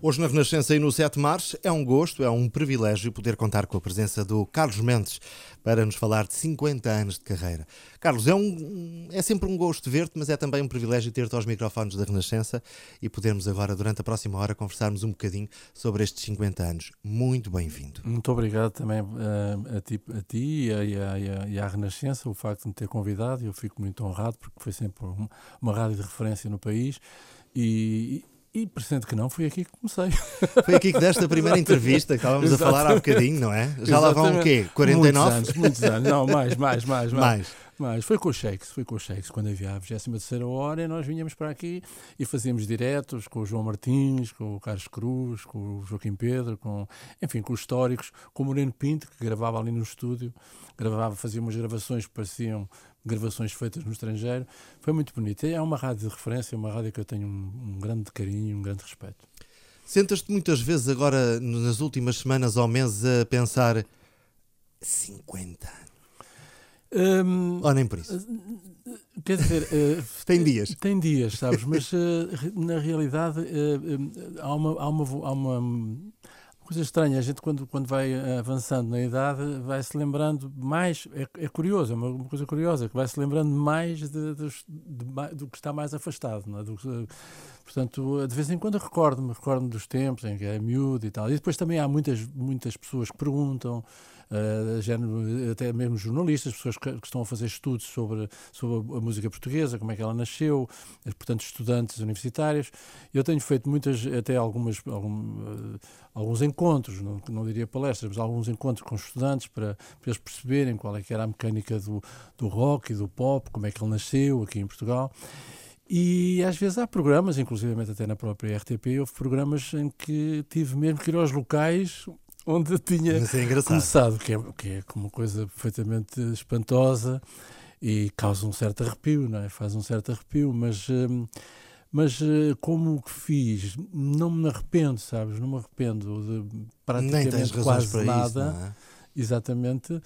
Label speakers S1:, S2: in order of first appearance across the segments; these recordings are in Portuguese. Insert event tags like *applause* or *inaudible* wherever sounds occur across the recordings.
S1: Hoje na Renascença e no 7 Mares é um gosto, é um privilégio poder contar com a presença do Carlos Mendes para nos falar de 50 anos de carreira. Carlos, é, um, é sempre um gosto ver-te, mas é também um privilégio ter-te aos microfones da Renascença e podermos agora, durante a próxima hora, conversarmos um bocadinho sobre estes 50 anos. Muito bem-vindo.
S2: Muito obrigado também a ti, a ti e, a, e, a, e, à Renascença, o facto de me ter convidado. Eu fico muito honrado porque foi sempre uma, uma rádio de referência no país e e parecendo que não, foi aqui que comecei. *laughs*
S1: Foi aqui que deste a primeira entrevista, que estávamos a falar há bocadinho, não é? Já lá vão o quê? 49?
S2: Muitos anos, muitos anos. Não, mais, mais, mais. mais. Mas foi com o Shakes, foi com o Shakes, quando havia a 23 hora, e nós vinhamos para aqui e fazíamos diretos com o João Martins, com o Carlos Cruz, com o Joaquim Pedro, com, enfim, com os históricos, com o Moreno Pinto, que gravava ali no estúdio, gravava, fazia umas gravações que pareciam gravações feitas no estrangeiro. Foi muito bonito. É uma rádio de referência, uma rádio que eu tenho um, um grande carinho, um grande respeito.
S1: Sentas-te muitas vezes agora, nas últimas semanas ou meses, a pensar 50 anos um, Ou nem por isso?
S2: Quer dizer, uh, *laughs*
S1: tem dias.
S2: Tem dias, sabes? Mas uh, na realidade uh, há, uma, há, uma, há uma coisa estranha. A gente, quando, quando vai avançando na idade, vai se lembrando mais. É, é curioso, é uma, uma, coisa curiosa, que vai se lembrando mais de, de, de, do que está mais afastado. É? do, portanto, de vez em quando recordo-me recordo dos tempos em que é miúdo e tal. E depois também há muitas, muitas pessoas que perguntam uh, género, até mesmo jornalistas, pessoas que, que, estão a fazer estudos sobre, sobre a música portuguesa, como é que ela nasceu, eh, portanto, estudantes universitários. Eu tenho feito muitas, até algumas, algum, uh, alguns encontros, não, não diria palestras, mas alguns encontros com estudantes para, para eles perceberem qual é que era a mecânica do, do rock e do pop, como é que ele nasceu aqui em Portugal. E às vezes há programas, inclusive até na própria RTP, houve programas em que tive mesmo que ir aos locais onde tinha é começado, que é, que é uma coisa perfeitamente espantosa e causa um certo arrepio, não é? Faz um certo arrepio, mas, hum, mas eh, como que fiz, não me arrependo, sabes? Não me arrependo de praticamente quase nada. Isso, é? Exatamente.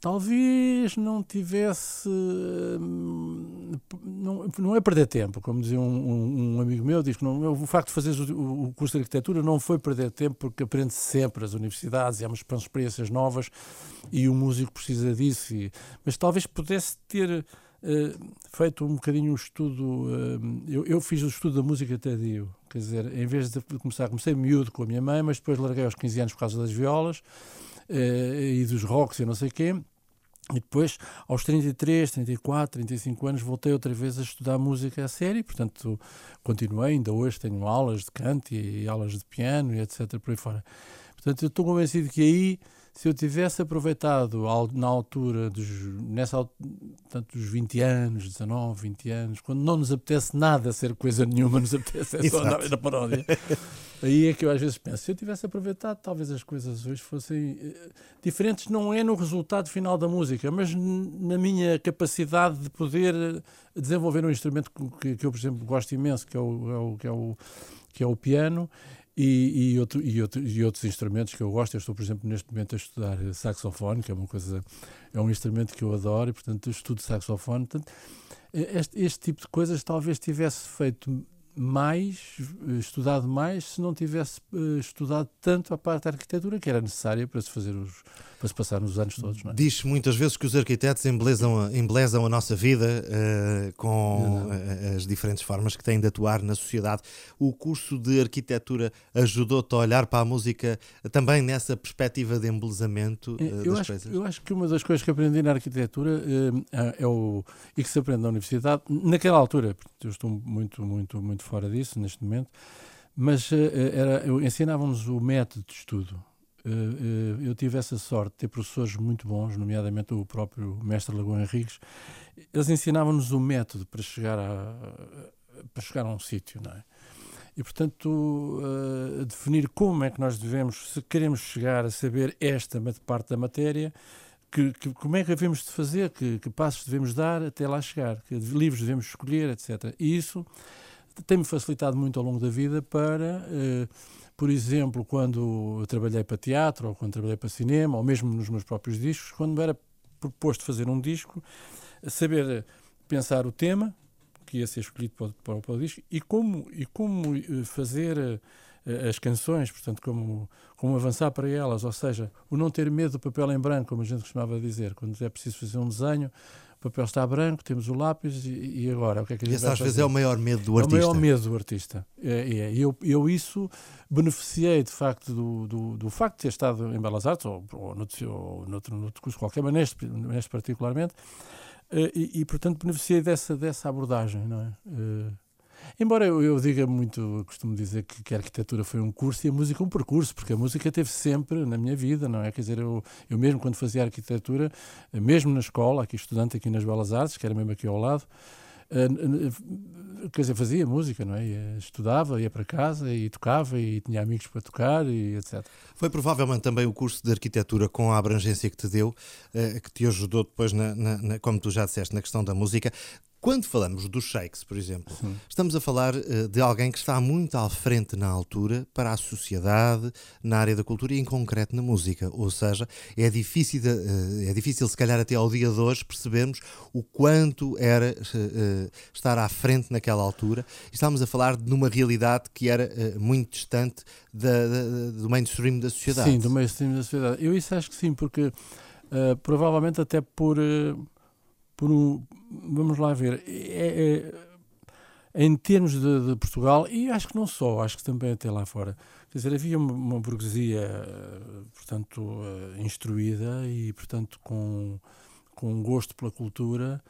S2: Talvez não tivesse. Hum, não, não é perder tempo, como dizia um, um, um amigo meu, diz que não, o facto de fazer o, o, curso de arquitetura não foi perder tempo, porque aprende-se sempre as universidades e há umas experiências novas e o músico precisa disso. E, mas talvez pudesse ter. Uh, feito um bocadinho um estudo. Uh, eu, eu, fiz o estudo da música tardio, quer dizer, em vez de começar, comecei miúdo com a minha mãe, mas depois larguei aos 15 anos por causa das violas e dos rocks e não sei o quê. E depois, aos 33, 34, 35 anos, voltei outra vez a estudar música a sério, portanto, continuei, ainda hoje tenho aulas de canto e, e aulas de piano e etc. por aí fora. Portanto, eu estou convencido que aí se eu tivesse aproveitado na altura dos, nessa, tanto dos 20 anos, 19, 20 anos, quando não nos apetece nada ser coisa nenhuma, nos apetece é só andar na paródia. *laughs* Aí é que eu às vezes penso, se eu tivesse aproveitado, talvez as coisas hoje fossem uh, diferentes, não é no resultado final da música, mas na minha capacidade de poder eh, desenvolver um instrumento que, que eu, por exemplo, gosto imenso, que é o, é o, que é o, que é o piano, e, e, outro, e, outro, e, outros instrumentos que eu gosto. Eu estou, por exemplo, neste momento a estudar saxofone, que é uma coisa, é um instrumento que eu adoro, e portanto estudo saxofone. Portanto, este, este tipo de coisas talvez tivesse feito mais, estudado mais, se não tivesse uh, estudado tanto a parte da arquitetura que era necessária para se fazer os, para se passar nos anos todos. É?
S1: Diz muitas vezes que os arquitetos embelezam, embelezam a nossa vida uh, com as diferentes formas que têm de atuar na sociedade. O curso de arquitetura ajudou-te a olhar para a música também nessa perspectiva de embelezamento
S2: uh, eu
S1: das
S2: acho,
S1: coisas?
S2: Eu acho que uma das coisas que aprendi na arquitetura é o, e que se aprende na universidade, naquela altura, eu estou muito, muito, muito muito fora disso neste momento, mas uh, era, ensinávamos o método de estudo. Uh, eu tive essa sorte de ter professores muito bons, nomeadamente o próprio mestre Lagoa Henriques. Eles ensinavam-nos o método para chegar a, para chegar a um sítio, não é? E, portanto, definir como é que nós devemos, se queremos chegar a saber esta parte da matéria, que, que, como é que devemos de fazer, que, que, passos devemos dar até lá chegar, que livros devemos escolher, etc. E isso tem-me facilitado muito ao longo da vida para, eh, por exemplo, quando trabalhei para teatro, ou quando trabalhei para cinema, ou mesmo nos meus próprios discos, quando me era proposto fazer um disco, saber pensar o tema que ia ser escolhido para, para, para o disco e como, e como eh, fazer as canções, portanto, como, como avançar para elas, ou seja, o não ter medo do papel em branco, como a gente costumava dizer, quando é preciso fazer um desenho, o papel está branco, temos o lápis e, e agora o que é que
S1: Esse às vezes é o maior medo do artista.
S2: É o maior medo do artista. É, é. Eu, eu isso beneficiei de facto do, do, do, facto de ter estado em Belas Artes ou, ou, noutro, ou noutro, noutro curso qualquer, mas neste, neste particularmente, uh, e, e, portanto beneficiei dessa, dessa abordagem, não é? Embora eu, eu, diga muito, eu costumo dizer que, que, a arquitetura foi um curso e a música um percurso, porque a música teve sempre na minha vida, não é? Quer dizer, eu, eu mesmo quando fazia arquitetura, mesmo na escola, aqui estudante aqui nas Belas Artes, que era mesmo aqui ao lado, uh, quer dizer, fazia música, não é? Ia, estudava, ia para casa e tocava e tinha amigos para tocar e etc.
S1: Foi provavelmente também o curso de arquitetura com a abrangência que te deu, uh, que te ajudou depois, na, na, na, como tu já disseste, na questão da música. Quando falamos dos shakes, por exemplo, Sim. estamos a falar uh, de alguém que está muito à frente na altura para a sociedade, na área da cultura e em concreto na música. Ou seja, é difícil, de, uh, é difícil se calhar até ao dia de hoje percebermos o quanto era uh, estar à frente naquela altura. Estamos a falar de numa realidade que era muito distante da, da, do mainstream da sociedade.
S2: Sim, do mainstream da sociedade. Eu isso acho que sim, porque provavelmente até por por um, vamos lá ver, é, é, em termos de, de, Portugal, e acho que não só, acho que também até lá fora, quer dizer, havia uma, uma burguesia, portanto, uh, instruída e, portanto, com, com gosto pela cultura,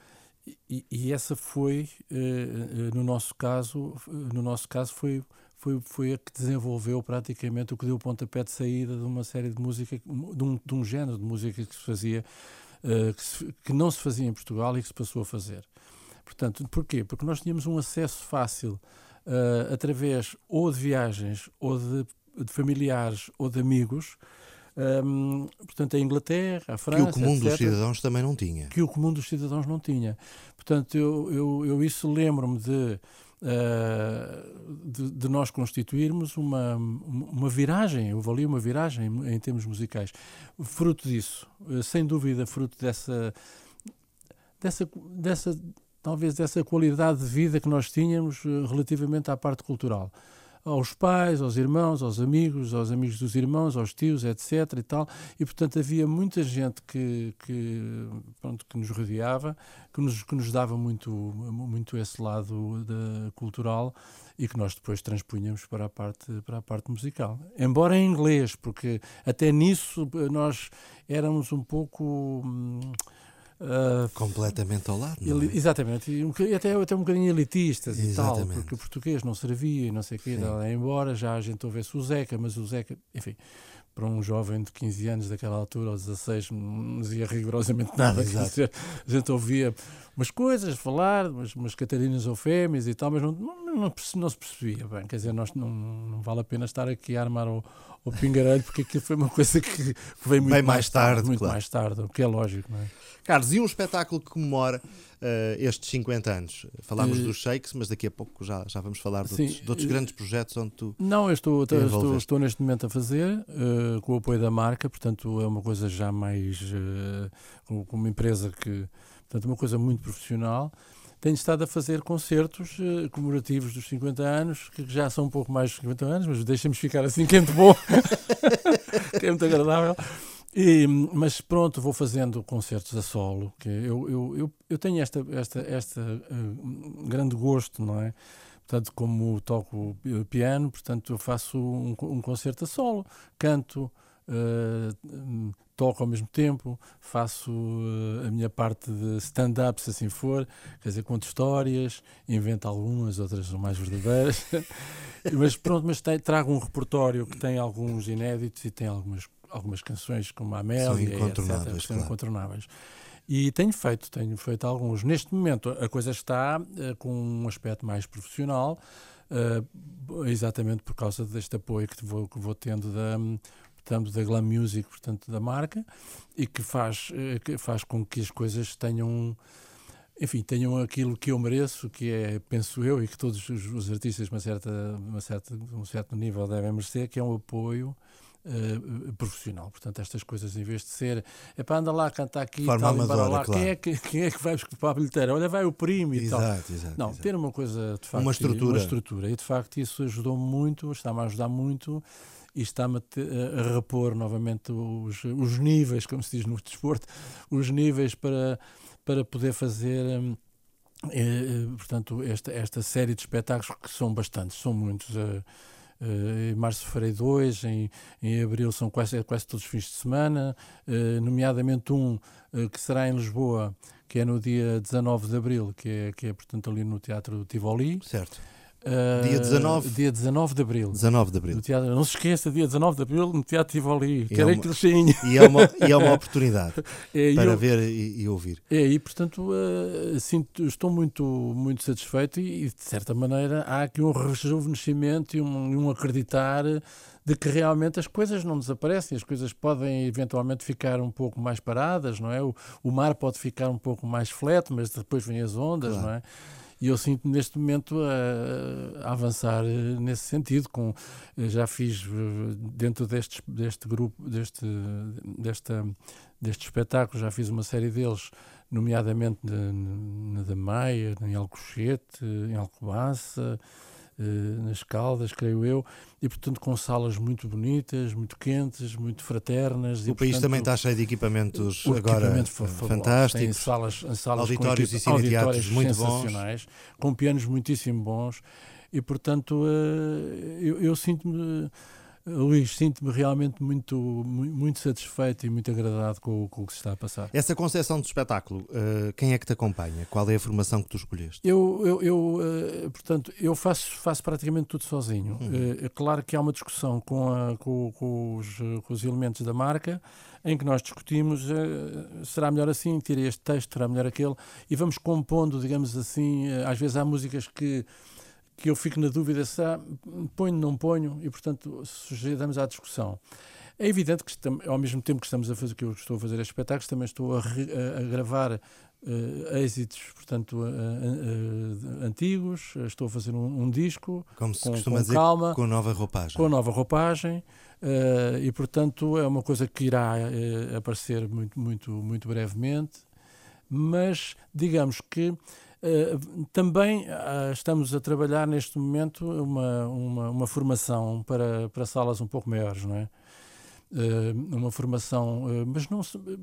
S2: e, e essa foi, uh, no nosso caso, no nosso caso foi foi, foi a que desenvolveu praticamente o que deu o pontapé de saída de uma série de música, de um, de um género de música que se fazia uh, que, se, que, não se fazia em Portugal e que se passou a fazer. Portanto, porquê? Porque nós tínhamos um acesso fácil uh, através ou de viagens, ou de, de familiares, ou de amigos, um, ehm, portanto, a Inglaterra, a França.
S1: Que o comum
S2: etc,
S1: dos cidadãos também não tinha.
S2: Que o comum dos cidadãos não tinha. Portanto, eu, eu, eu isso lembro-me de uh, de, de, nós constituirmos uma, uma viragem, houve ali uma viragem em, termos musicais. Fruto disso, uh, sem dúvida, fruto dessa, dessa, dessa, talvez dessa qualidade de vida que nós tínhamos uh, relativamente à parte cultural aos pais, aos irmãos, aos amigos, aos amigos dos irmãos, aos tios, etc. e tal. E, portanto, havia muita gente que, que, pronto, que nos rodeava, que nos, que nos dava muito, muito esse lado da, cultural e que nós depois transpunhamos para a parte para a parte musical embora em inglês porque até nisso nós éramos um pouco hum,
S1: Uh, Completamente ao lado. Ele,
S2: é? Exatamente, e, um, até, até um bocadinho elitistas exatamente. e tal, porque o português não servia e não sei o quê, embora já a gente houvesse o Zeca, mas o Zeca, enfim, para um jovem de 15 anos daquela altura, aos 16, não dizia rigorosamente *laughs* nada. Dizer, a gente ouvia umas coisas, falar, umas, umas catarinas ou fêmeas e tal, mas não, não, não, não, se percebia bem. Quer dizer, nós não, não vale a pena estar aqui a armar o, o pingarelho, porque aquilo foi uma coisa que, veio muito bem mais, tarde, tarde. Muito claro. mais tarde, o que é lógico, não é?
S1: Carlos, e um espetáculo que comemora uh, estes 50 anos? Falámos uh, dos Shakes, mas daqui a pouco já, já vamos falar de, sim, outros, de outros, grandes projetos onde tu.
S2: Não, eu estou, estou, estou, neste momento a fazer, com o apoio da marca, portanto é uma coisa já mais. com, com uma empresa que. Portanto, uma coisa muito profissional tenho estado a fazer concertos uh, comemorativos dos 50 anos, que já são um pouco mais de 50 anos, mas deixamos ficar assim, que muito bom, *laughs* que é muito agradável. E, mas pronto, vou fazendo concertos a solo, que eu, eu, eu, eu tenho esta, esta, esta uh, grande gosto, não é? Portanto, como toco piano, portanto, eu faço um, um concerto a solo, canto, uh, toco ao mesmo tempo, faço uh, a minha parte de stand-up, se assim for, quer dizer, conto histórias, invento algumas, outras são mais verdadeiras. *laughs* mas pronto, mas trago um repertório que tem alguns inéditos e tem algumas algumas canções como a Amélia, são
S1: incontornáveis,
S2: etc, são incontornáveis. E tenho feito, tenho feito alguns. Neste momento a coisa está uh, com um aspecto mais profissional, uh, exatamente por causa deste apoio que vou, que vou tendo da, portanto, da Glam Music, portanto, da marca, e que faz, uh, que faz com que as coisas tenham enfim, tenham aquilo que eu mereço, que é, penso eu, e que todos os, os artistas de uma certa, uma certa, um certo nível devem merecer, que é um apoio uh, profissional. Portanto, estas coisas, em vez de ser é para andar lá, cantar aqui,
S1: Forma
S2: tal,
S1: amadora,
S2: lá,
S1: claro.
S2: quem, é que, *laughs* quem é que vai para a bilheteira? Olha, vai o primo e
S1: exato,
S2: tal.
S1: Exato,
S2: Não,
S1: exato.
S2: ter uma coisa, de facto,
S1: Uma estrutura.
S2: uma estrutura. E de facto isso ajudou muito, está-me a ajudar muito e está-me a, a repor novamente os, os níveis, como se diz no desporto, os níveis para, para poder fazer. eh, portanto, esta, esta série de espetáculos que são bastantes, são muitos. eh, eh, em março farei dois, em, em abril são quase, quase todos os fins de semana, nomeadamente um que será em Lisboa, que é no dia 19 de abril, que é, que é portanto ali no Teatro Tivoli.
S1: Certo.
S2: Eh,
S1: Dia 19?
S2: Dia 19 de abril.
S1: 19 de Abril.
S2: Teatro, não se esqueça, dia 19 de abril, no Teatro Tivoli.
S1: E
S2: Que
S1: é
S2: cheinho.
S1: E é uma, e é uma *laughs* oportunidade
S2: É,
S1: para
S2: eu-
S1: ver e, e ouvir.
S2: é, e portanto eh, sinto, estou muito, muito satisfeito e, e, de certa maneira há aqui um rejuvenescimento e um, um acreditar de que realmente as coisas não desaparecem, as coisas podem eventualmente ficar um pouco mais paradas, não é? O, o mar pode ficar um pouco mais flat, mas depois vêm as ondas,
S1: Claro.
S2: não é? E eu sinto neste momento a, a avançar eh, nesse sentido. Com, eh, já fiz eh, dentro destes, deste grupo, deste, desta, deste espetáculo, já fiz uma série deles, nomeadamente na, da Maia, em Alcochete, em Alcobaça, nas Caldas, creio eu, e portanto com salas muito bonitas, muito quentes, muito fraternas. e,
S1: O país
S2: portanto,
S1: também está cheio de equipamentos agora
S2: equipamento
S1: eh,
S2: fa- fabuloso. Tem
S1: fantásticos.
S2: salas, salas
S1: auditórios
S2: com
S1: e
S2: equipa-
S1: cineteatros
S2: auditórios
S1: muito bons.
S2: com pianos muitíssimo bons. E, portanto, eh, eu, eu sinto-me, eh, Luís, sinto-me realmente muito, mu- muito satisfeito e muito agradado com, o- com o que se está a passar.
S1: Essa concepção de espetáculo, eh, quem é que te acompanha? Qual é a formação que tu escolheste?
S2: Eu, eu, eu, eh, portanto, eu faço, faço praticamente tudo sozinho.
S1: Uhum.
S2: Eh, É claro que há uma discussão com, a- com- com os, com os elementos da marca, em que nós discutimos será melhor assim, tira este texto, será melhor aquele, e vamos compondo, digamos assim, às vezes há músicas que que eu fico na dúvida se há, ponho, não ponho, e portanto sujeitamos à discussão. É evidente que ao mesmo tempo que estamos a fazer o que eu estou a fazer estes espetáculos, também estou a, re- a- a gravar eh, êxitos, portanto, eh, eh, antigos, estou a fazer um, um disco
S1: Como se
S2: com,
S1: costuma
S2: com
S1: dizer,
S2: calma,
S1: com nova roupagem.
S2: com nova roupagem, eh, e portanto é uma coisa que irá aparecer muito, muito, muito brevemente, mas digamos que eh, também ah, estamos a trabalhar neste momento uma, uma, uma formação para, para salas um pouco maiores, não é? Eh, uma formação, eh, mas não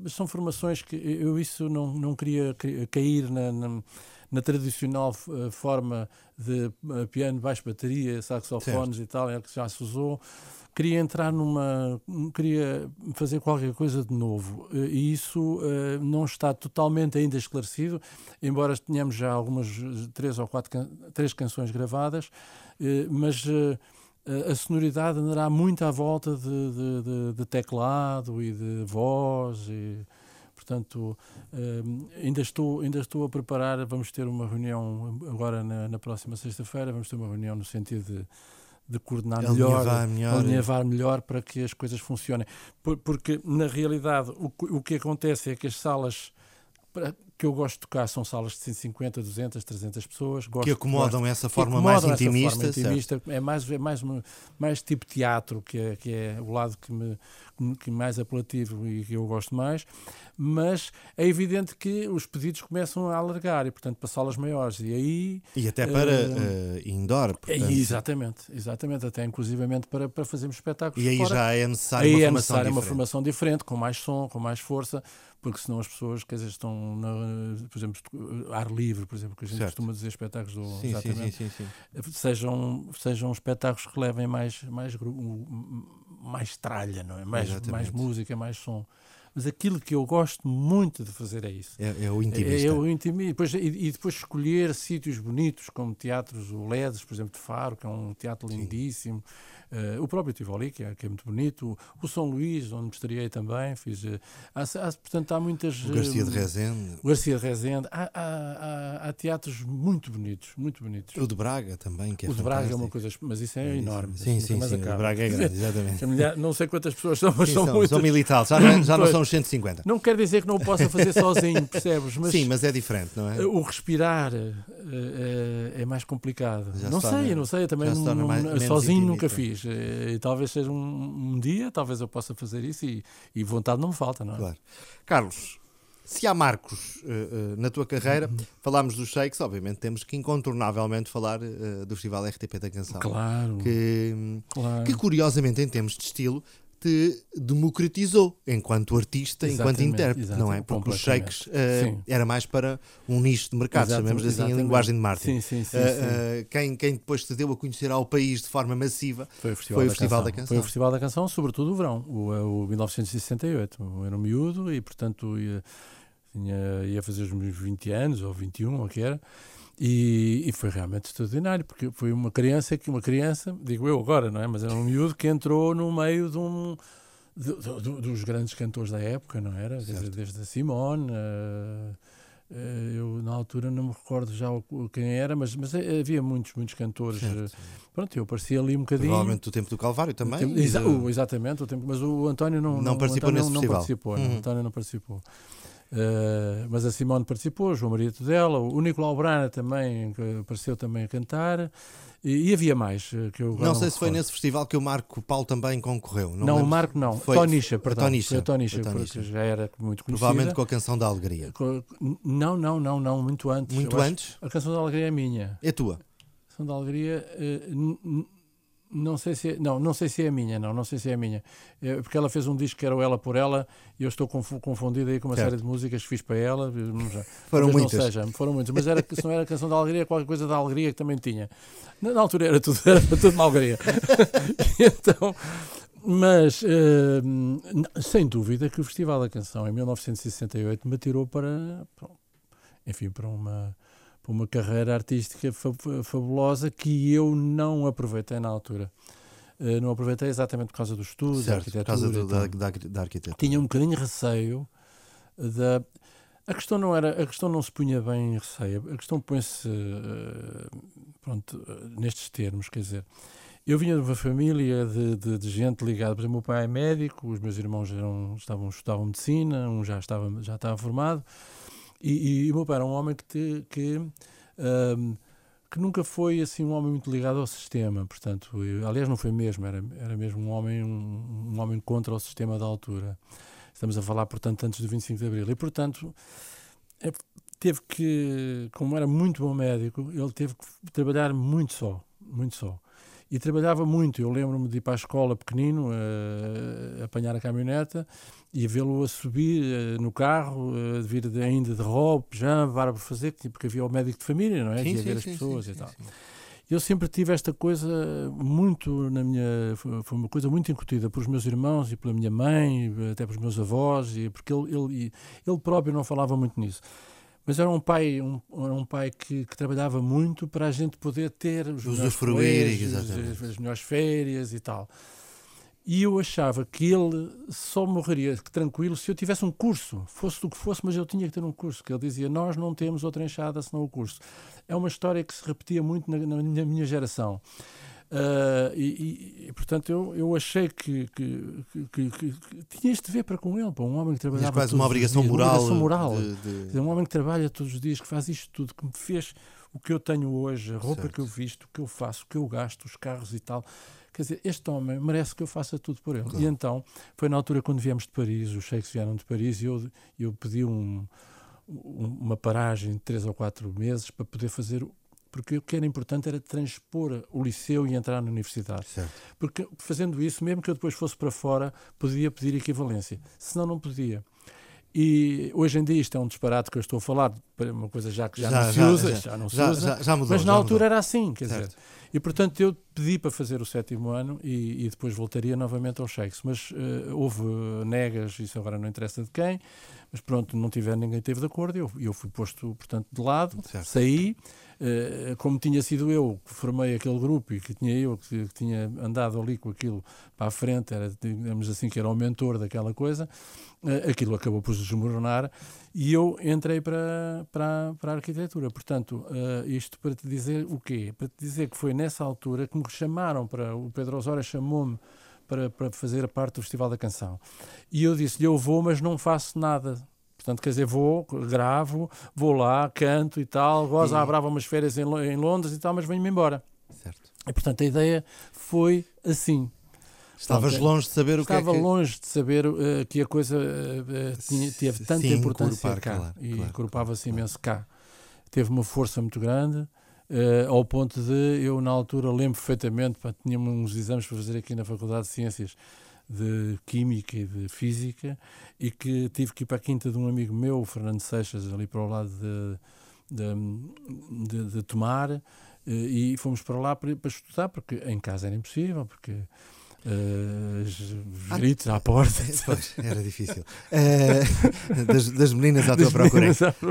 S2: são formações que eu isso não, não queria cair na, na, na tradicional forma de piano, baixo, bateria, saxofones e tal, é que já se usou. Queria entrar numa. queria fazer qualquer coisa de novo. Eh, E isso eh, não está totalmente ainda esclarecido, embora tenhamos já algumas três ou quatro can- três canções gravadas, eh, mas. a sonoridade andará muito à volta de, de- de- de teclado e de voz e portanto ainda estou ainda estou a preparar vamos ter uma reunião agora na, na próxima sexta-feira vamos ter uma reunião no sentido de, de coordenar melhor
S1: Alinhavar melhor.
S2: alinhavar melhor para que as coisas funcionem Por- porque na realidade o que acontece é que as salas para- que eu gosto de tocar são salas de 150, 200, 300 pessoas gosto,
S1: que acomodam
S2: gosto-
S1: essa forma mais
S2: acomodam essa
S1: intimista.
S2: forma intimista. É mais, é mais, mais tipo teatro, que é, que é o lado que me que mais apelativo e que eu gosto mais, mas é evidente que os pedidos começam a alargar e, portanto, para salas maiores. E aí.
S1: E até para
S2: Eh,
S1: eh, indoor. portanto.
S2: exatamente, exatamente, até inclusivamente para, para fazermos espetáculos.
S1: E aí
S2: fora.
S1: já é necessário
S2: Aí
S1: uma
S2: é
S1: formação
S2: uma formação diferente, com mais som, com mais força, porque senão as pessoas, quer dizer, estão, na, por exemplo, ar livre, por exemplo, que a gente
S1: Certo.
S2: costuma dizer espetáculos do.
S1: Sim,
S2: exatamente
S1: sim, sim, sim.
S2: sejam, sejam espetáculos que levem mais, mais, mais tralha, não é? Mais,
S1: Exatamente.
S2: mais música, mais som. Mas aquilo que eu gosto muito de fazer é isso.
S1: É, é o
S2: É,
S1: intimista.
S2: é o intimi- e depois, e, e depois escolher sítios bonitos, como teatros, o LEDs, por exemplo, de Faro, que é um teatro
S1: Sim.
S2: lindíssimo. Eh, o próprio Tivoli, que é, que é muito bonito. O, o São Luís, onde me estreiei também. Fiz, eh, há, há- portanto, há muitas.
S1: O Garcia de
S2: eh,
S1: Rezende.
S2: o Garcia de Rezende. Há, há- há- teatros muito bonitos, muito bonitos.
S1: O de Braga também, que é
S2: o de Braga é uma coisa, mas isso é enorme.
S1: Sim, sim, sim. O. Braga é grande, exatamente. *laughs*
S2: Não sei quantas pessoas são, mas
S1: Sim,
S2: são,
S1: são,
S2: muitas.
S1: são mil tal, já não, já não são os 150.
S2: Não quer dizer que não o possa fazer sozinho, percebes? Mas,
S1: Sim, mas é diferente, não é?
S2: o respirar eh, é mais complicado.
S1: Já
S2: não
S1: se
S2: sei, não sei, eu também não-
S1: mais-
S2: sozinho nunca fiz. Pois, e, talvez seja um, um, dia, talvez eu possa fazer isso e, e vontade não me falta, não é?
S1: Claro. Carlos, se há marcos uh, uh, na tua carreira, uhum. falámos dos shakes, obviamente temos que incontornavelmente falar uh, do Festival RTP da Canção.
S2: Claro.
S1: Que,
S2: claro.
S1: que curiosamente, em termos de estilo, te democratizou enquanto artista, exatamente, enquanto intérprete, não é? Porque os shakes uh, era mais para um nicho de mercado, chamemos assim exatamente. em linguagem de marketing.
S2: Sim, sim, sim, uh, uh,
S1: quem, quem depois se deu a conhecer ao país de forma massiva foi o Festival, foi
S2: o
S1: da, Festival da, Canção.
S2: Foi o Festival da Canção, sobretudo o verão, o, o 1968. Eu era um miúdo e, portanto, ia, tinha, ia fazer os meus 20 anos, ou 21, ou o que era. E, e, foi realmente extraordinário, porque foi uma criança que uma criança, digo eu agora, não é? Mas era um miúdo que entrou no meio de um de, de, dos grandes cantores da época, não era? Desde, desde a Simone. Uh, uh, eu na altura não me recordo já o, quem era, mas, mas havia muitos, muitos cantores. Certo. Pronto, eu aparecia ali um bocadinho.
S1: Provavelmente do tempo do Calvário também.
S2: Tempo, exa o, exatamente, o tempo, mas o António não,
S1: não, não participou
S2: António
S1: nesse
S2: não,
S1: festival.
S2: Não participou, uhum. António não participou. Uh, mas a Simone participou, João Maria Tudela, o Nicolau Brana também apareceu também a cantar. E, e havia mais eh, que eu
S1: Não sei se foi nesse festival que o Marco Paulo também concorreu.
S2: Não, não o Marco não. Foi, Tonisha, perdão.
S1: Tonisha,
S2: foi a Tonisha, Tonisha. já era muito conhecida.
S1: Provavelmente com a canção da Alegria.
S2: Não, não, não, não, muito antes.
S1: Muito
S2: eu
S1: antes?
S2: A canção da Alegria é minha.
S1: É tua?
S2: A canção da Alegria. Uh, não sei se é, não, não sei se é a minha, não, não sei se é a minha. É, porque ela fez um disco que era o Ela por Ela e eu estou confundido aí com uma certo. série de músicas que fiz para ela. Já,
S1: foram muitas.
S2: Não seja, foram muitas, mas era, se não era a canção da alegria, qualquer coisa da alegria que também tinha. Na, na altura era tudo, *laughs* era tudo uma alegria. *laughs* então, mas uh, sem dúvida que o Festival da Canção em 1968 me tirou para, enfim, para uma uma carreira artística fabulosa que eu não aproveitei na altura. Uh, não aproveitei exatamente por causa do estudo,
S1: certo,
S2: da
S1: arquitetura. Por causa do, da, da, da, arquitetura.
S2: Tinha um bocadinho receio da. A questão não era, a questão não se punha bem em receio, a questão põe-se uh, pronto, uh, nestes termos, quer dizer, eu vinha de uma família de, de, de, gente ligada, por exemplo, o meu pai é médico, os meus irmãos eram, estavam, estudavam medicina, um já estava, já estava formado, e, e, o meu pai era um homem que, te, que, um, que nunca foi assim um homem muito ligado ao sistema, portanto, eu, aliás não foi mesmo, era, era mesmo um homem, um, um, homem contra o sistema da altura. Estamos a falar, portanto, antes do 25 de Abril. E, portanto, é, teve que, como era muito bom médico, ele teve que trabalhar muito só, muito só e trabalhava muito. Eu lembro-me de ir para a escola pequenino, uh, apanhar a caminhoneta e vê-lo a subir uh, no carro, uh, vir de, ainda de roupa, pijama, barba para fazer, porque havia o médico de família, não é?
S1: Sim,
S2: ia ver as pessoas
S1: sim,
S2: e tal. Eu sempre tive esta coisa muito na minha foi uma coisa muito incutida pelos meus irmãos e pela minha mãe até pelos meus avós e porque ele ele, ele próprio não falava muito nisso mas era um pai um, era um pai que, que trabalhava muito para a gente poder ter os
S1: usufruir
S2: as, as melhores férias e tal e eu achava que ele só morreria tranquilo se eu tivesse um curso, fosse do que fosse, mas eu tinha que ter um curso. Que ele dizia: Nós não temos outra enxada senão o curso. É uma história que se repetia muito na, na minha geração. Uh, e, e, portanto eu, eu achei que, que, que, que, tinha este ver para com ele, para um homem que trabalhava
S1: quase uma obrigação
S2: dias,
S1: moral,
S2: uma obrigação moral.
S1: De, de...
S2: um homem que trabalha todos os dias, que faz isto tudo, que me fez o que eu tenho hoje, a roupa
S1: certo.
S2: que eu visto, o que eu faço, o que eu gasto, os carros e tal. Quer dizer, este homem merece que eu faça tudo por ele. Claro. E então, foi na altura quando viemos de Paris, os sheiks vieram de Paris, e eu, eu pedi um, um, uma paragem de três ou quatro meses para poder fazer porque o que era importante era transpor o liceu e entrar na universidade.
S1: Certo.
S2: Porque fazendo isso, mesmo que eu depois fosse para fora, poderia pedir equivalência. Senão não podia. E hoje em dia isto é um disparate que eu estou a falar, uma coisa já que já, já não se
S1: já,
S2: usa,
S1: já,
S2: já, não se
S1: já,
S2: usa,
S1: já, mudou,
S2: mas na altura
S1: mudou.
S2: era assim, quer
S1: certo.
S2: dizer. E portanto eu pedi para fazer o sétimo ano e, e depois voltaria novamente aos Shakes, mas uh, houve negas, isso agora não interessa de quem, mas pronto, não tiver ninguém teve de acordo, eu, eu fui posto, portanto, de lado,
S1: certo.
S2: saí, como tinha sido eu que formei aquele grupo e que tinha eu que, que, tinha andado ali com aquilo para a frente, era, digamos assim, que era o mentor daquela coisa, uh, aquilo acabou por desmoronar e eu entrei para, para, para a arquitetura. Portanto, uh, isto para te dizer o quê? Para te dizer que foi nessa altura que me chamaram para, o Pedro Osório chamou-me para, para fazer parte do Festival da Canção. E eu disse-lhe, eu vou, mas não faço nada. Portanto, quer dizer, vou, gravo, vou lá, canto e tal, gozo e... à brava umas férias em, em Londres e tal, mas venho-me embora.
S1: Certo.
S2: E, portanto, a ideia foi assim.
S1: Estavas longe de saber o que é
S2: Estava
S1: que...
S2: longe de saber uh, que a coisa uh, tinha, teve tanta
S1: Sim,
S2: importância cá.
S1: claro,
S2: e
S1: claro,
S2: agrupava-se
S1: claro.
S2: imenso cá. Teve uma força muito grande, uh, ao ponto de eu, na altura, lembro perfeitamente, pá, tínhamos uns exames para fazer aqui na Faculdade de Ciências de Química e de Física, e que tive que ir para a quinta de um amigo meu, o Fernando Seixas, ali para o lado de, de, de, de Tomar, eh, e fomos para lá para, para estudar, porque em casa era impossível, porque uh, os gritos à porta.
S1: Pois, era difícil. Eh, das, das meninas à tua procura.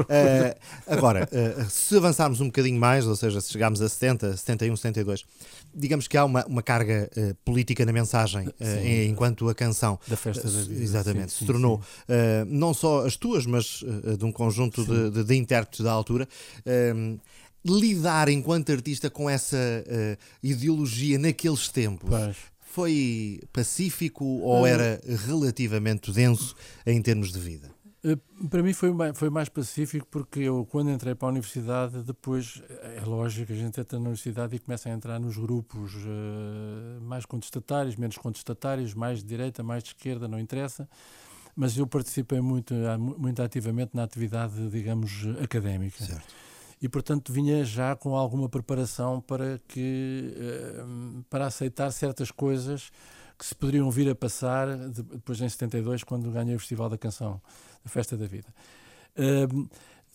S1: Eh, agora, se avançarmos um bocadinho mais, ou seja, se chegarmos a 70, 71, 72, digamos que há uma, uma carga política na mensagem
S2: Sim.
S1: enquanto a canção
S2: Da festa da vida.
S1: Exatamente,
S2: sim,
S1: se tornou
S2: sim.
S1: não só as tuas, mas de um conjunto de, de, de intérpretes da altura. lidar enquanto artista com essa eh, ideologia naqueles tempos
S2: Pois.
S1: Foi pacífico ou era relativamente denso em termos de vida?
S2: Eh, Para mim foi mais, foi mais pacífico porque eu, quando entrei para a universidade, depois é lógico, a gente entra na universidade e começa a entrar nos grupos eh, mais contestatários, menos contestatários, mais de direita, mais de esquerda, não interessa. Mas eu participei muito, ah, mu- muito ativamente na atividade, digamos, académica.
S1: Certo.
S2: E portanto vinha já com alguma preparação para que eh, para aceitar certas coisas que se poderiam vir a passar de- depois em 72 quando ganhei o Festival da Canção da Festa da Vida. Ahm,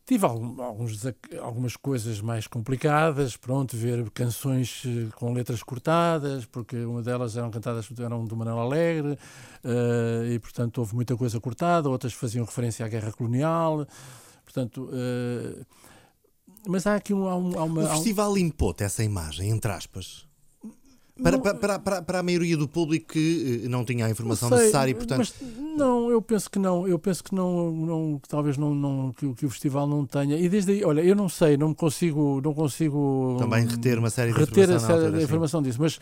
S2: tive alguns, algumas coisas mais complicadas pronto ver canções eh, com letras cortadas porque uma delas eram cantadas eram do Manuel Alegre eh, e portanto houve muita coisa cortada outras faziam referência à guerra colonial. Portanto eh, mas há aqui um, há um- há uma.
S1: O
S2: um-
S1: festival impôs para imagem, entre aspas. Para,
S2: Não-
S1: para, para, para, a maioria do público que eh, não tinha a informação
S2: sei,
S1: necessária e, portanto,
S2: não, eu penso que não. Eu penso que não, não que talvez não, não que, o- que o festival não tenha. E desde aí, olha, eu não sei, não consigo, não consigo
S1: também reter uma série de
S2: reter
S1: informação
S2: essa
S1: na altura,
S2: informação disso. Mas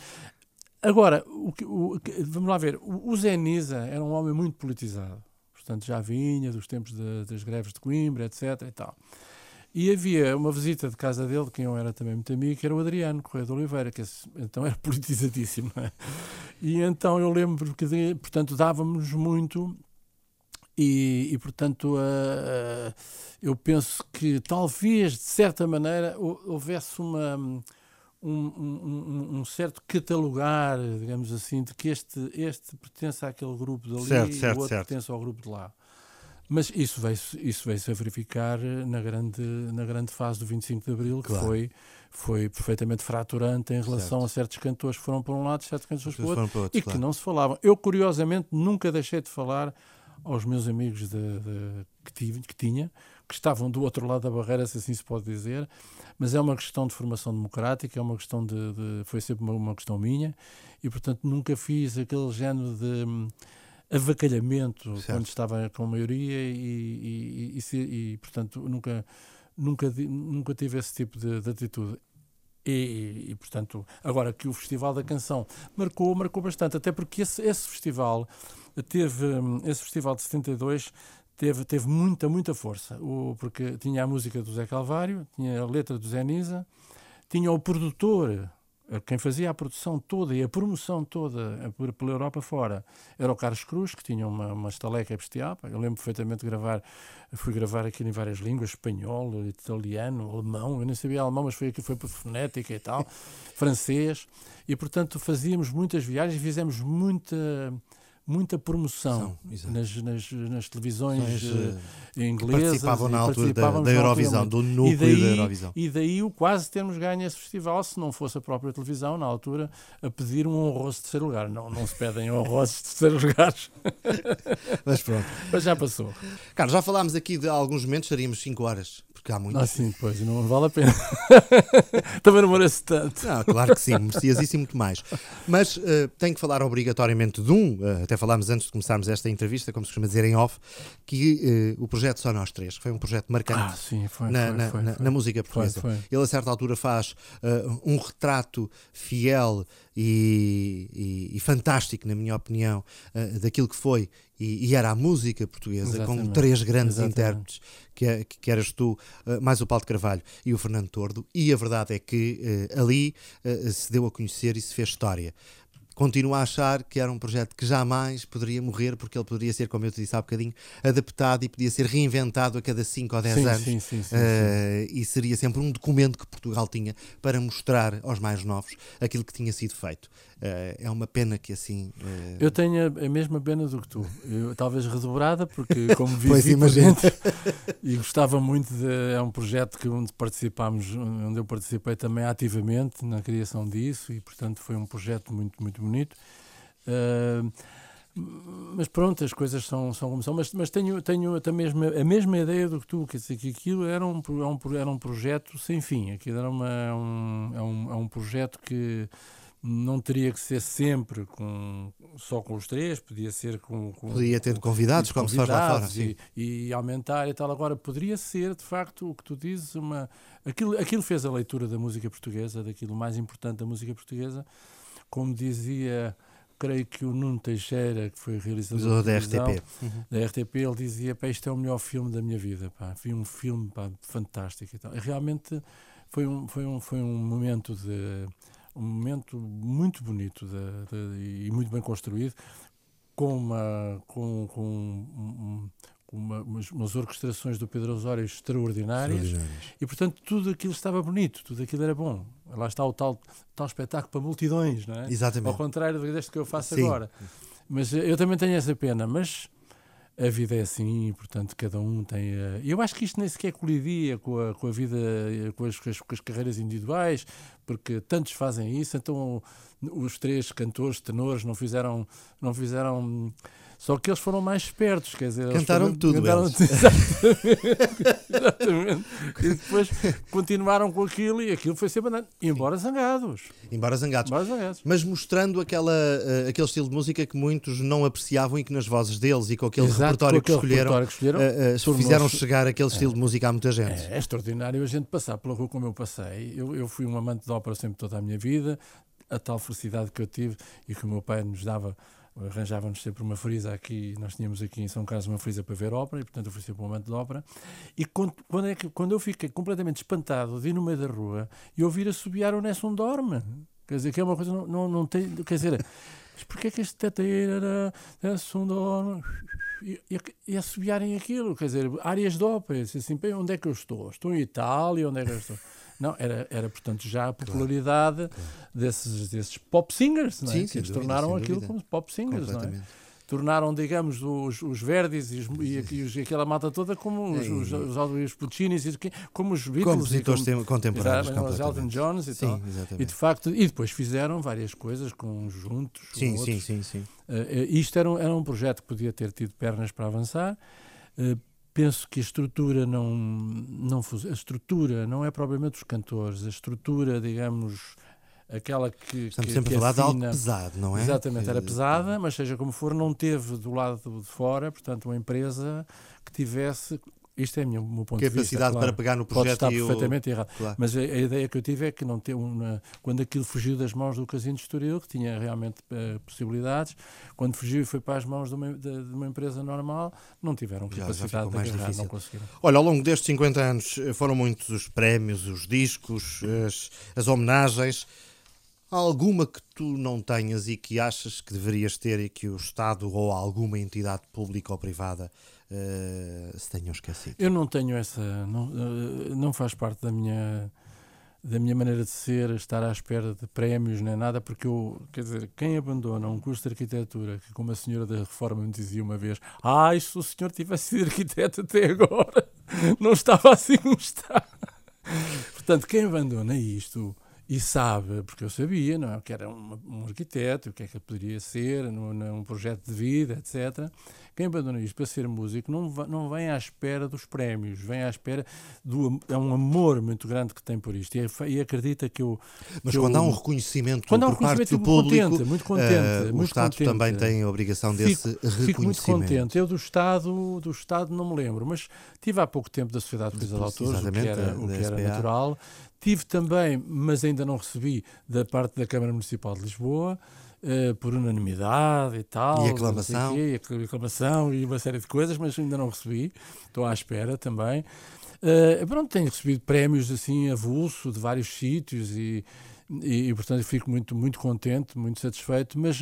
S2: agora, o, o vamos lá ver. O, Nisa era um homem muito politizado. Portanto, já vinha dos tempos de- das greves de Coimbra, etc. E tal. E havia uma visita de casa dele, de quem eu era também muito amigo, que era o Adriano Correia de Oliveira, que esse- então *laughs* era politizadíssimo. é? E então eu lembro que, portanto, dávamos muito e, e, portanto, ah, ah, eu penso que talvez, de certa maneira, hou- houvesse uma, um, um- um- certo catalogar, digamos assim, de que este, este pertence àquele grupo dali
S1: Certo,
S2: e
S1: certo,
S2: o outro
S1: certo.
S2: pertence ao grupo de lá. Mas isso veio-se isso veio a verificar na grande, na grande fase do 25 de Abril, que
S1: Claro.
S2: foi, foi perfeitamente fraturante em relação
S1: Certo.
S2: a certos cantores que foram para um lado, certos cantores para o outro
S1: para outros,
S2: e que
S1: claro.
S2: não se falavam. Eu, curiosamente, nunca deixei de falar aos meus amigos de, de- que, tive, que tinha, que estavam do outro lado da barreira, se assim se pode dizer, mas é uma questão de formação democrática, é uma questão de. de- foi sempre uma, uma questão minha, e portanto nunca fiz aquele género de hum, avacalhamento
S1: Certo.
S2: quando estava com a maioria e, e- e- e portanto nunca, nunca, nunca tive esse tipo de, de atitude. E, e, portanto, agora que o Festival da Canção marcou, marcou bastante, até porque esse, esse festival teve, esse festival de 72 teve, teve muita, muita força, o, porque tinha a música do Zé Calvário, tinha a letra do Zé Nisa, tinha o produtor, quem fazia a produção toda e a promoção toda pela Europa fora, era o Carlos Cruz, que tinha uma, uma estaleca bestial. Eu lembro perfeitamente de gravar, fui gravar aquilo em várias línguas, espanhol, italiano, alemão, eu nem sabia alemão, mas foi aqui, foi por fonética e tal, *laughs* francês, e portanto fazíamos muitas viagens, fizemos muita muita promoção
S1: São,
S2: nas, nas, nas televisões eh,
S1: eh,
S2: inglesas
S1: participavam na altura da, da Eurovisão, do núcleo
S2: daí,
S1: da Eurovisão.
S2: E daí o quase termos ganho esse festival, se não fosse a própria televisão, na altura, a pedir um honroso terceiro lugar. Não, não se pedem honrosos terceiros lugares, *laughs*
S1: Mas pronto.
S2: mas já passou.
S1: Carlos, já falámos aqui de alguns momentos, estaríamos 5 horas, porque há muito.
S2: Ah, sim, pois, não vale a pena. *laughs* Também não merece tanto.
S1: Não, claro que sim, merecias isso e muito mais. Mas eh, tenho que falar obrigatoriamente de um, eh, até falámos antes de começarmos esta entrevista, como se costuma dizer em off, que eh, o projeto Só Nós Três, que foi um projeto marcante
S2: Ah, sim, foi.
S1: na,
S2: foi,
S1: na-
S2: foi,
S1: na- na música portuguesa. Ele a certa altura faz um retrato fiel e, e, e, fantástico, na minha opinião, uh, daquilo que foi e, e, era a música portuguesa, Exatamente. com três grandes Exatamente. intérpretes, que, é, que, que, eras tu, uh, mais o Paulo de Carvalho e o Fernando Tordo, e a verdade é que uh, ali se deu a conhecer e se fez história continuo a achar que era um projeto que jamais poderia morrer, porque ele poderia ser, como eu te disse há bocadinho, adaptado e podia ser reinventado a cada 5 ou 10 sim, anos. Sim, sim, sim, uh, e seria sempre um documento que Portugal tinha para mostrar aos mais novos aquilo que tinha sido feito. Uh, é uma pena que assim.
S2: Uh... Eu tenho a, mesma pena do que tu. Eu, talvez redobrada, porque como vivi por dentro *laughs* e gostava muito de. É um projeto que onde participámos, onde eu participei também ativamente na criação disso e, portanto, foi um projeto muito, muito bonito. Uh, mas pronto, as coisas são, são como são, mas, mas tenho, tenho a, mesma, a mesma ideia do que tu, quer dizer, que aquilo era um, é era um projeto sem fim, aquilo era uma, é um, é, um, é um projeto que não teria que ser sempre com, só com os três, podia ser com. com
S1: podia ter convidados, como se faz lá fora.
S2: E, e, aumentar e tal. Agora, poderia ser, de facto, o que tu dizes, uma. Aquilo, aquilo fez a leitura da música portuguesa, daquilo mais importante da música portuguesa, como dizia. Creio que o Nuno Teixeira, que foi realizador
S1: da RTP,
S2: uhum. da RTP, ele dizia: pá, Isto é o melhor filme da minha vida. Pá. Vi um filme pá, fantástico e tal. E realmente foi um, foi um, foi um momento de um momento muito bonito de, de, e muito bem construído, com, uma, com, com um, uma, umas, umas, orquestrações do Pedro Osório extraordinárias, extraordinárias, e portanto tudo aquilo estava bonito, tudo aquilo era bom. Lá está o tal, tal espetáculo para multidões, não é?
S1: Exatamente.
S2: Ao contrário deste que eu faço Sim. agora. Mas eu também tenho essa pena, mas a vida é assim e, portanto, cada um tem. A... Eu acho que isto nem sequer colidia com a, com a vida, com as, com as, carreiras individuais, porque tantos fazem isso, então os três cantores, tenores, não fizeram. Não fizeram só que eles foram mais espertos, quer dizer,
S1: cantaram
S2: foram,
S1: tudo.
S2: Cantaram, *laughs* exatamente, exatamente. E depois continuaram com aquilo e aquilo foi sempre andando, embora zangados.
S1: Embora zangados. Embora zangados. Mas mostrando aquela, uh, aquele estilo de música que muitos não apreciavam e que nas vozes deles e com aquele Exato, repertório, com aquele que escolheram, repertório que escolheram uh, uh, fizeram chegar aquele estilo é, de música a muita gente.
S2: É, é, extraordinário a gente passar pela rua como eu passei. Eu, eu fui um amante de ópera sempre toda a minha vida, a tal felicidade que eu tive e que o meu pai nos dava arranjávamos sempre uma frisa aqui, nós tínhamos aqui em São Carlos uma frisa para ver ópera, e portanto eu fui sempre um amante de ópera, e quando, quando, é que, quando eu fiquei completamente espantado de ir no meio da rua e ouvir assobiar o Nessun Dorme, quer dizer, que é uma coisa, não, não, não tem, quer dizer, *laughs* mas porquê é que este teteiro era Nessun Dorme, e, e, assobiarem aquilo, quer dizer, áreas de ópera, assim, onde é que eu estou? Estou em Itália, onde é que eu estou? Não, era, era portanto já a popularidade claro. Desses, desses pop singers, não é? Sim, que eles dúvida, tornaram aquilo como pop singers, não é? tornaram, digamos, os, os Verdis e, os, e, os, e, aquela mata toda como os, os, os, os Puccinis, como os Beatles.
S1: Compositores como, contemporâneos.
S2: Os Elton Johns e sim, tal. Exatamente. E de facto, e depois fizeram várias coisas conjuntos.
S1: Sim, sim, sim, sim.
S2: Uh, isto era um, era um projeto que podia ter tido pernas para avançar. Uh, penso que a estrutura não, não a estrutura não é propriamente os cantores, a estrutura, digamos, aquela que
S1: estamos
S2: que,
S1: sempre
S2: que
S1: a falar de algo pesado, não é?
S2: Exatamente, era pesada, mas seja como for, não teve do lado de fora, portanto, uma empresa que tivesse isto é o meu ponto
S1: de vista. Capacidade
S2: claro.
S1: para pegar no projeto
S2: Pode estar
S1: e
S2: perfeitamente errado. Claro. Mas a, a, ideia que eu tive é que não ter uma, quando aquilo fugiu das mãos do Casino de Estoril, que tinha realmente uh, possibilidades, quando fugiu e foi para as mãos de uma, de, de uma empresa normal, não tiveram já, capacidade já de agarrar, difícil. não conseguiram.
S1: Olha, ao longo destes 50 anos eh, foram muitos os prémios, os discos, as, as homenagens. Há alguma que tu não tenhas e que achas que deverias ter e que o Estado ou alguma entidade pública ou privada uh, se tenham esquecido?
S2: Eu não tenho essa. Não, uh, não faz parte da minha, da minha maneira de ser estar à espera de prémios nem nada, porque eu, quer dizer, quem abandona um curso de arquitetura, que como a senhora da reforma me dizia uma vez, ah, se o senhor tivesse sido arquiteto até agora, *laughs* não estava assim como está. Portanto, quem abandona isto e sabe, porque eu sabia, não é? que era um, um arquiteto, o que é que poderia ser, num, num projeto de vida, etc. Quem abandona isto para ser músico não, não vem à espera dos prémios, vem à espera do é um amor muito grande que tem por isto e, e acredita que eu.
S1: Mas
S2: que
S1: quando
S2: eu,
S1: há um reconhecimento quando há um por parte do público,
S2: contente, muito contente, uh,
S1: o Estado
S2: contente.
S1: também tem a obrigação desse fico, reconhecimento.
S2: Fico muito contente. Eu do Estado, do Estado não me lembro, mas tive há pouco tempo da Sociedade de Coisa de Autores, o que era, o que era natural Tive também, mas ainda não recebi, da parte da Câmara Municipal de Lisboa, uh, por unanimidade e tal.
S1: E aclamação.
S2: Quê, e aclamação e uma série de coisas, mas ainda não recebi. Estou à espera também. Uh, pronto, tenho recebido prémios assim avulso de vários sítios e, e, e, portanto fico muito, muito contente, muito satisfeito, mas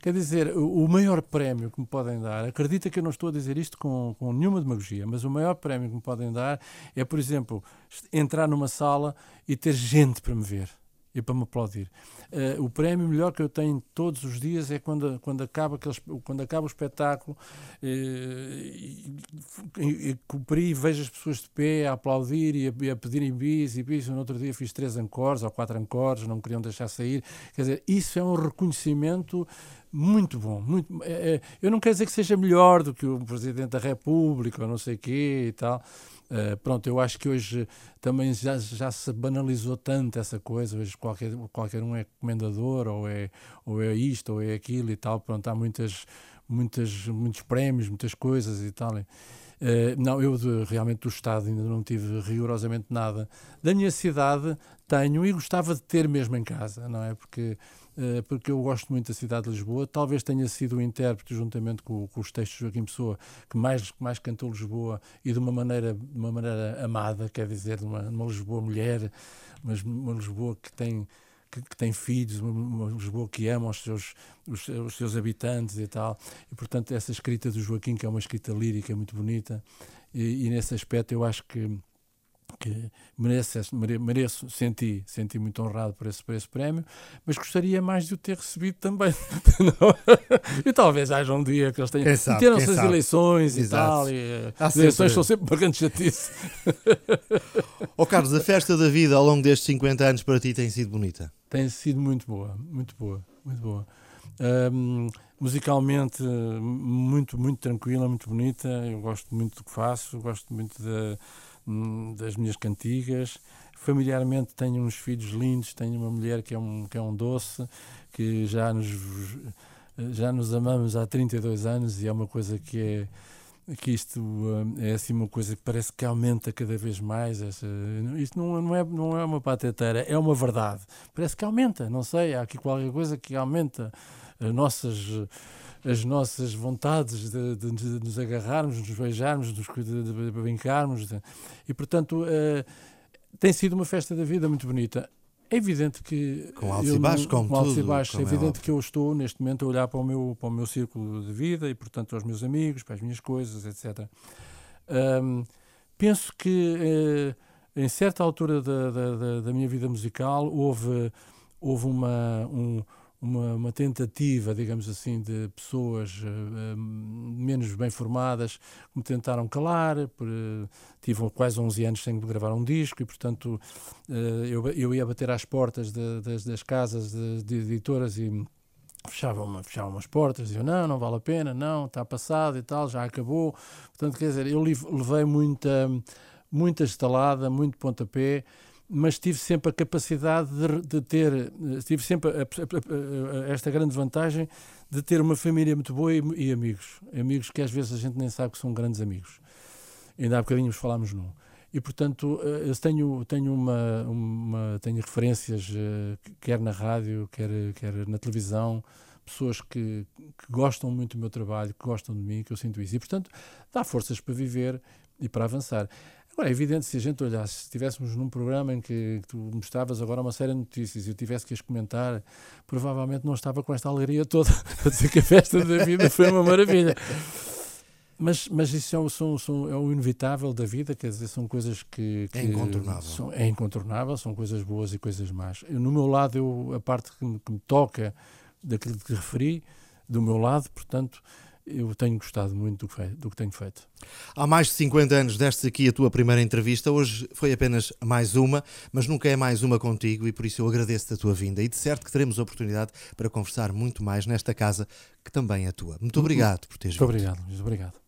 S2: quer dizer, o, maior prémio que me podem dar, acredita que eu não estou a dizer isto com, com nenhuma demagogia, mas o maior prémio que me podem dar é, por exemplo, entrar numa sala e ter gente para me ver e para me aplaudir. Uh, o prémio melhor que eu tenho todos os dias é quando, quando, acaba, quando acaba o espetáculo uh, e, e, e cumpri vejo as pessoas de pé a aplaudir e a, e a pedirem bis e bis. No outro dia fiz três ancores ou quatro ancores, não me queriam deixar sair. Quer dizer, isso é um reconhecimento muito bom. Muito, é, é, eu não quero dizer que seja melhor do que o Presidente da República ou não sei o quê e tal, Uh, pronto, eu acho que hoje também já, já se banalizou tanto essa coisa, hoje qualquer, qualquer um é comendador, ou é, ou é isto, ou é aquilo e tal, pronto, há muitas, muitas, muitos prémios, muitas coisas e tal. Uh, não, eu de, realmente do Estado ainda não tive rigorosamente nada. Da minha cidade tenho e gostava de ter mesmo em casa, não é? Porque eh, porque eu gosto muito da cidade de Lisboa. Talvez tenha sido o intérprete, juntamente com, com os textos de Joaquim Pessoa, que mais, que mais cantou Lisboa e de uma maneira, de uma maneira amada, quer dizer, de uma, uma Lisboa mulher, mas uma Lisboa que tem que, tem filhos, uma, Lisboa que ama os seus, os, os, seus habitantes e tal. E, portanto, essa escrita do Joaquim, que é uma escrita lírica muito bonita, e, e nesse aspecto eu acho que que mereço, mereço, senti, senti muito honrado por esse, por esse prémio, mas gostaria mais de o ter recebido também. *laughs* e talvez haja um dia que eles tenham. Meteram-se as eleições Exato. e tal, e as eleições são sempre uma grande chatice. *laughs*
S1: Oh, Carlos, a festa da vida ao longo destes 50 anos para ti tem sido bonita?
S2: Tem sido muito boa, muito boa, muito boa. Um, musicalmente muito muito tranquila muito bonita eu gosto muito do que faço gosto muito de Hum, das minhas cantigas. Familiarmente tenho uns filhos lindos, tenho uma mulher que é um, que é um doce, que já nos, já nos amamos há 32 anos e é uma coisa que é que isto hum, é assim uma coisa que parece que aumenta cada vez mais. Essa, isto não, não, é, não é uma pateteira, é uma verdade. Parece que aumenta, não sei, há aqui qualquer coisa que aumenta as nossas as nossas vontades de, de, de nos agarrarmos, de nos beijarmos, de, brincarmos. E, portanto, uh, tem sido uma festa da vida muito bonita. É evidente que.
S1: Com altos e baixos, com, com e
S2: baixos. É, é evidente que eu estou, neste momento, a olhar para o, meu, para o meu círculo de vida e, portanto, aos meus amigos, para as minhas coisas, etc. Um, penso que, uh, em certa altura da, da, da, minha vida musical, houve, houve uma. Um, uma, uma, tentativa, digamos assim, de pessoas uh, menos bem formadas que me tentaram calar. Por, uh, tive quase 11 anos sem gravar um disco e, portanto, uh, eu, eu ia bater às portas de, das, das, casas de, de, editoras e fechavam, fechavam as portas, diziam não, não vale a pena, não, está passado e tal, já acabou. Portanto, quer dizer, eu levei muita, muita estalada, muito pontapé mas tive sempre a capacidade de, de ter, tive sempre a, a, a, esta grande vantagem de ter uma família muito boa e, e, amigos. Amigos que às vezes a gente nem sabe que são grandes amigos. Ainda há bocadinho falámos num. E, portanto, eh, eu tenho, tenho, uma, uma, tenho referências, eh, quer na rádio, quer, quer na televisão, pessoas que, que gostam muito do meu trabalho, que gostam de mim, que eu sinto isso. E, portanto, dá forças para viver e para avançar. Agora, é evidente, se a gente olhasse, se estivéssemos num programa em que tu mostravas agora uma série de notícias e eu tivesse que as comentar, provavelmente não estava com esta alegria toda *laughs* a dizer que a festa da vida foi uma maravilha. Mas, mas isso é, são, são, é o inevitável da vida, quer dizer, são coisas que. que
S1: é incontornável.
S2: São, é incontornável, são coisas boas e coisas más. Eu, no meu lado, eu, a parte que me, que me toca daquilo que referi, do meu lado, portanto, eu tenho gostado muito do que, do que tenho feito.
S1: Há mais de 50 anos deste aqui a tua primeira entrevista, hoje foi apenas mais uma, mas nunca é mais uma contigo e por isso eu agradeço a tua vinda e de certo que teremos oportunidade para conversar muito mais nesta casa que também é tua. Muito obrigado por teres
S2: vindo. Muito obrigado, Luís, obrigado.